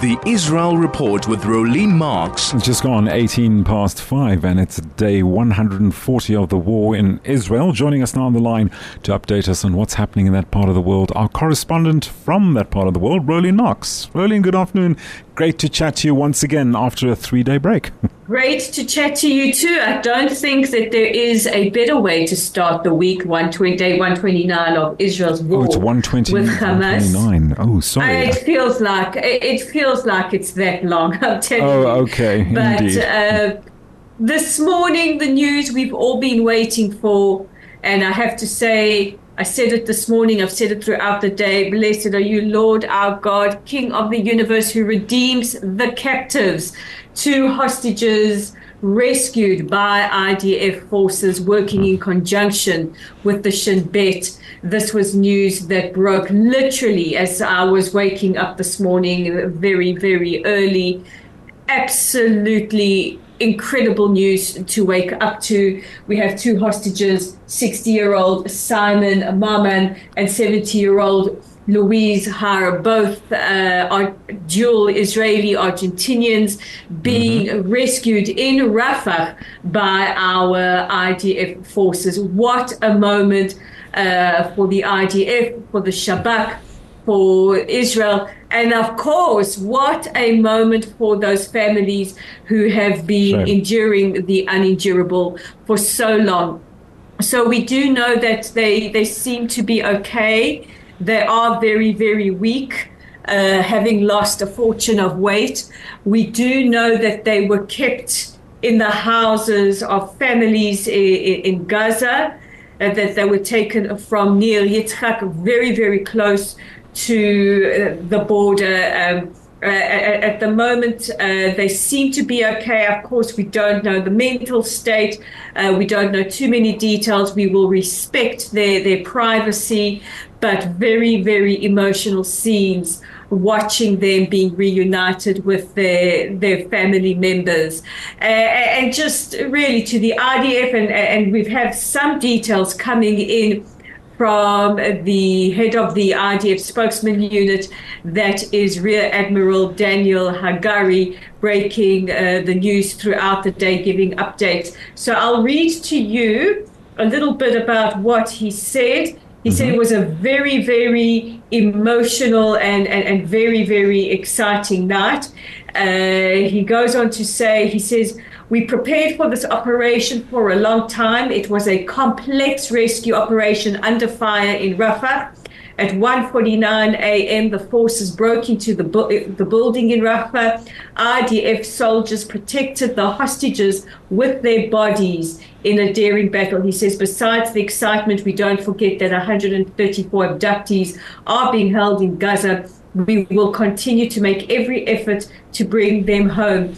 The Israel Report with Rolene Marks. Just gone 18 past 5, and it's day 140 of the war in Israel. Joining us now on the line to update us on what's happening in that part of the world, our correspondent from that part of the world, Rolene Marks. Rolene, good afternoon. Great to chat to you once again after a three day break. Great to chat to you too. I don't think that there is a better way to start the week, 120, day 129 of Israel's war oh, it's 120, with Hamas. 129. Oh, sorry. It feels like it feels like it's that long. I'm telling oh, you. Oh, okay. But uh, this morning, the news we've all been waiting for, and I have to say, I said it this morning, I've said it throughout the day. Blessed are you, Lord our God, King of the universe, who redeems the captives, two hostages rescued by IDF forces working in conjunction with the Shin Bet. This was news that broke literally as I was waking up this morning, very, very early. Absolutely incredible news to wake up to. We have two hostages 60 year old Simon Marman and 70 year old Louise Har, both uh, are dual Israeli Argentinians, being mm-hmm. rescued in Rafah by our IDF forces. What a moment uh, for the IDF, for the Shabak, for Israel. And of course, what a moment for those families who have been enduring the unendurable for so long. So we do know that they, they seem to be okay. They are very, very weak, uh, having lost a fortune of weight. We do know that they were kept in the houses of families in, in Gaza, uh, that they were taken from Nir Yitzhak, very, very close to uh, the border. Um, uh, at the moment, uh, they seem to be okay. Of course, we don't know the mental state. Uh, we don't know too many details. We will respect their, their privacy, but very, very emotional scenes watching them being reunited with their their family members, uh, and just really to the IDF, and and we've had some details coming in from the head of the IDF spokesman unit, that is Rear Admiral Daniel Hagari, breaking uh, the news throughout the day, giving updates. So I'll read to you a little bit about what he said. He mm-hmm. said it was a very, very emotional and, and, and very, very exciting night. Uh, he goes on to say, he says, we prepared for this operation for a long time. It was a complex rescue operation under fire in Rafah. At 1:49 a.m., the forces broke into the, bu- the building in Rafah. IDF soldiers protected the hostages with their bodies in a daring battle. He says, besides the excitement, we don't forget that 134 abductees are being held in Gaza. We will continue to make every effort to bring them home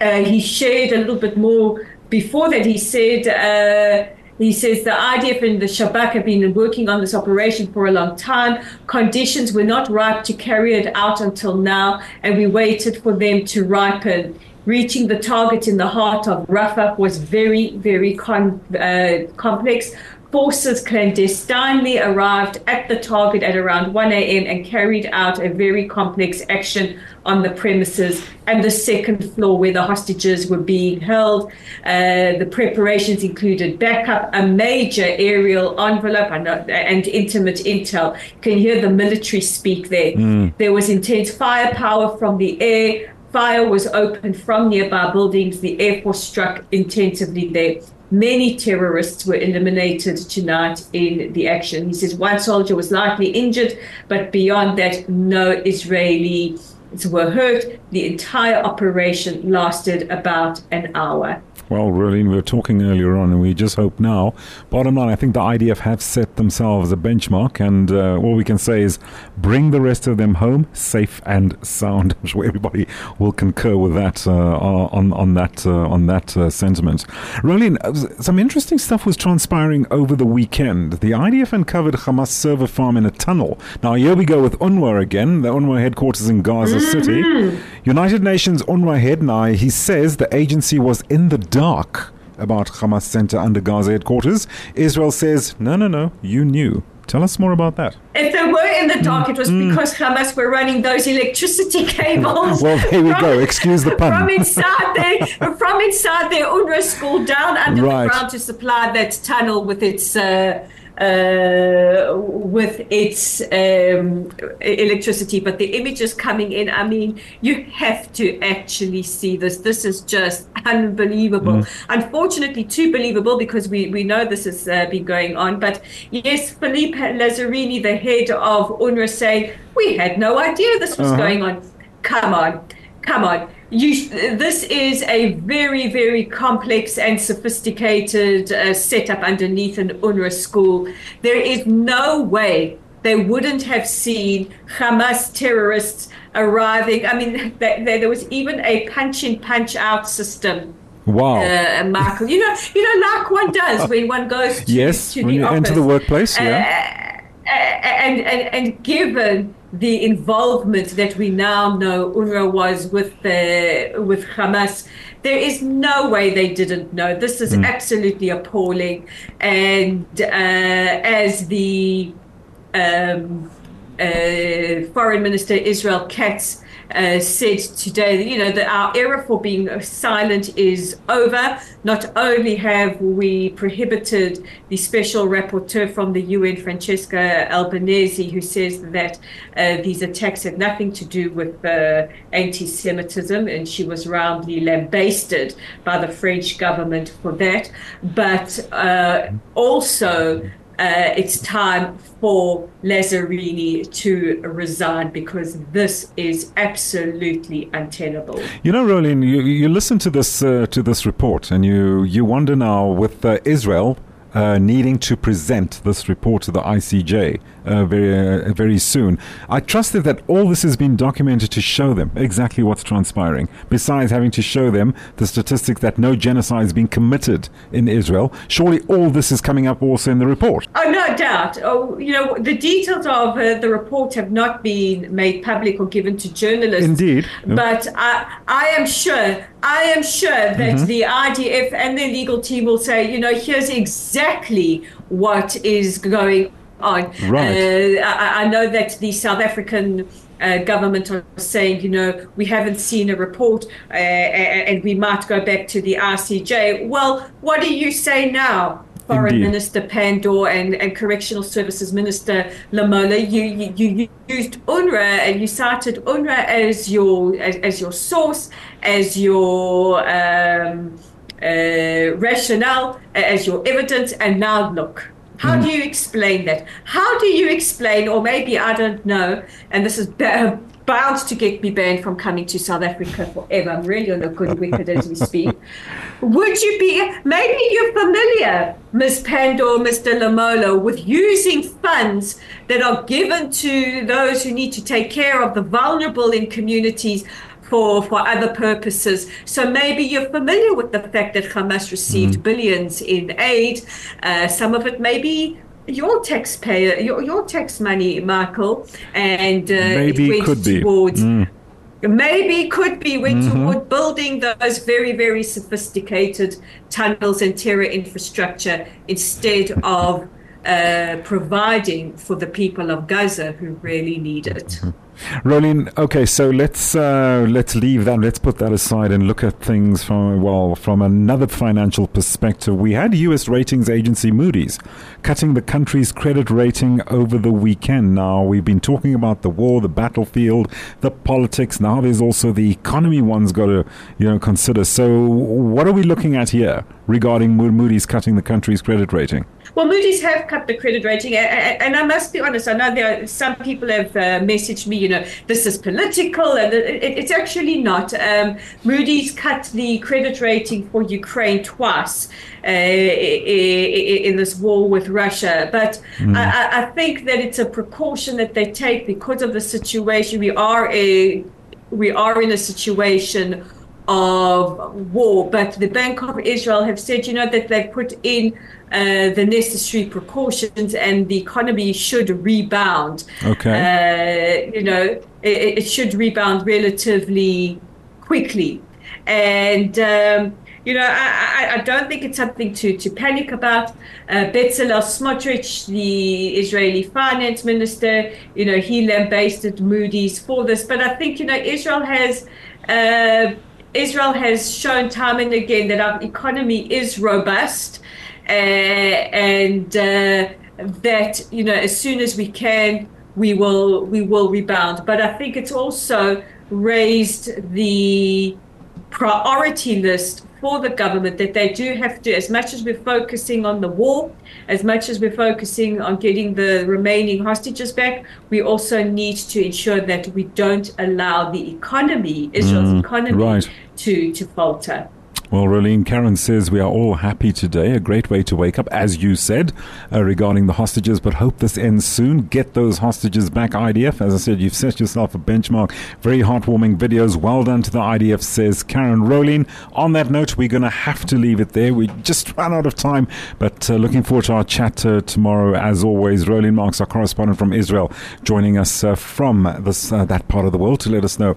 uh, he shared a little bit more before that. He said, uh, he says the IDF and the Shabak have been working on this operation for a long time. Conditions were not ripe to carry it out until now, and we waited for them to ripen. Reaching the target in the heart of Rafah was very, very con- uh, complex. Forces clandestinely arrived at the target at around 1 a.m. and carried out a very complex action on the premises and the second floor where the hostages were being held. Uh, the preparations included backup, a major aerial envelope, and, and intimate intel. You can hear the military speak there. Mm. There was intense firepower from the air. Fire was opened from nearby buildings. The Air Force struck intensively there. Many terrorists were eliminated tonight in the action. He says one soldier was lightly injured, but beyond that, no Israelis were hurt. The entire operation lasted about an hour. Well, Rolene, we were talking earlier on, and we just hope now. Bottom line, I think the IDF have set themselves a benchmark, and uh, all we can say is bring the rest of them home safe and sound. I'm sure everybody will concur with that uh, on on that uh, on that uh, sentiment. Rolene, uh, some interesting stuff was transpiring over the weekend. The IDF uncovered Hamas server farm in a tunnel. Now here we go with UNRWA again. The UNRWA headquarters in Gaza mm-hmm. City. United Nations UNRWA head now he says the agency was in the dark about Hamas center under Gaza headquarters. Israel says, no, no, no, you knew. Tell us more about that. If they were in the dark, it was mm. because Hamas were running those electricity cables. well, there we from, go. Excuse the pun. From inside their, from inside their UNRWA school down under right. the ground to supply that tunnel with its. Uh, uh, with its um, electricity. But the images coming in, I mean, you have to actually see this. This is just unbelievable. Mm. Unfortunately, too believable because we, we know this has uh, been going on. But yes, Philippe Lazzarini, the head of UNRWA, say, we had no idea this was uh-huh. going on. Come on, come on you, this is a very, very complex and sophisticated uh, setup underneath an UNRWA school. There is no way they wouldn't have seen Hamas terrorists arriving. I mean, there was even a punch in, punch out system. Wow, uh, Michael. You know, you know, like one does when one goes to, yes, to when the you office. enter the workplace. Yeah. Uh, and, and, and given the involvement that we now know UNRWA was with the, with Hamas, there is no way they didn't know. This is mm. absolutely appalling. And uh, as the um, uh, Foreign Minister Israel Katz uh, said today, you know, that our era for being silent is over. Not only have we prohibited the special rapporteur from the UN, Francesca Albanese, who says that uh, these attacks had nothing to do with uh, anti Semitism, and she was roundly lambasted by the French government for that, but uh, also uh, it's time for Lazzarini to resign because this is absolutely untenable. You know, Roland, you, you listen to this uh, to this report and you you wonder now with uh, Israel uh, needing to present this report to the ICJ uh, very uh, very soon. I trusted that all this has been documented to show them exactly what's transpiring. Besides having to show them the statistics that no genocide is being committed in Israel, surely all this is coming up also in the report. Oh, no doubt. Oh, you know, the details of uh, the report have not been made public or given to journalists. Indeed. But I, I am sure, I am sure that mm-hmm. the IDF and the legal team will say, you know, here's exactly what is going on. Right. Uh, I, I, know that the South African uh, government are saying, you know, we haven't seen a report uh, and we might go back to the ICJ. Well, what do you say now? Foreign Indeed. Minister Pandor and, and Correctional Services Minister Lamola, you, you, you used UNRWA and you cited UNRWA as your as, as your source, as your um, uh, rationale, as your evidence, and now look, how mm. do you explain that? How do you explain, or maybe I don't know, and this is bound to get me banned from coming to South Africa forever. I'm really on a good wicket as we speak. Would you be, maybe you're familiar, Ms. Pandor, Mr. Lamola, with using funds that are given to those who need to take care of the vulnerable in communities for, for other purposes. So maybe you're familiar with the fact that Hamas received mm. billions in aid. Uh, some of it may be your taxpayer, your, your tax money, Michael, and uh, maybe it could towards, be. Mm. Maybe could be went mm-hmm. toward building those very, very sophisticated tunnels and terror infrastructure instead of uh, providing for the people of Gaza who really need it. Mm-hmm. Rolene, okay, so let's uh, let's leave that. Let's put that aside and look at things from well from another financial perspective. We had U.S. ratings agency Moody's cutting the country's credit rating over the weekend. Now we've been talking about the war, the battlefield, the politics. Now there's also the economy. One's got to you know consider. So what are we looking at here regarding Moody's cutting the country's credit rating? Well, Moody's have cut the credit rating, and I must be honest. I know there are some people have uh, messaged me, you know, this is political, and it's actually not. Um, Moody's cut the credit rating for Ukraine twice uh, in this war with Russia, but mm. I, I think that it's a precaution that they take because of the situation. We are a we are in a situation of war. But the Bank of Israel have said, you know, that they've put in uh, the necessary precautions and the economy should rebound. Okay. Uh, you know, it, it, should rebound relatively quickly. And um, you know, I, I, I, don't think it's something to, to panic about. Uh, Bezalel Smotrich, the Israeli finance minister, you know, he lambasted Moody's for this. But I think, you know, Israel has. Uh, Israel has shown time and again that our economy is robust, uh, and uh, that you know as soon as we can, we will we will rebound. But I think it's also raised the priority list for the government that they do have to, as much as we're focusing on the war, as much as we're focusing on getting the remaining hostages back, we also need to ensure that we don't allow the economy, Israel's mm, economy, right. to, to falter. Well, Rolene Karen says we are all happy today. A great way to wake up, as you said, uh, regarding the hostages, but hope this ends soon. Get those hostages back, IDF. As I said, you've set yourself a benchmark. Very heartwarming videos. Well done to the IDF, says Karen Rolene. On that note, we're going to have to leave it there. We just ran out of time, but uh, looking forward to our chat uh, tomorrow. As always, Rolene Marks, our correspondent from Israel, joining us uh, from this, uh, that part of the world to let us know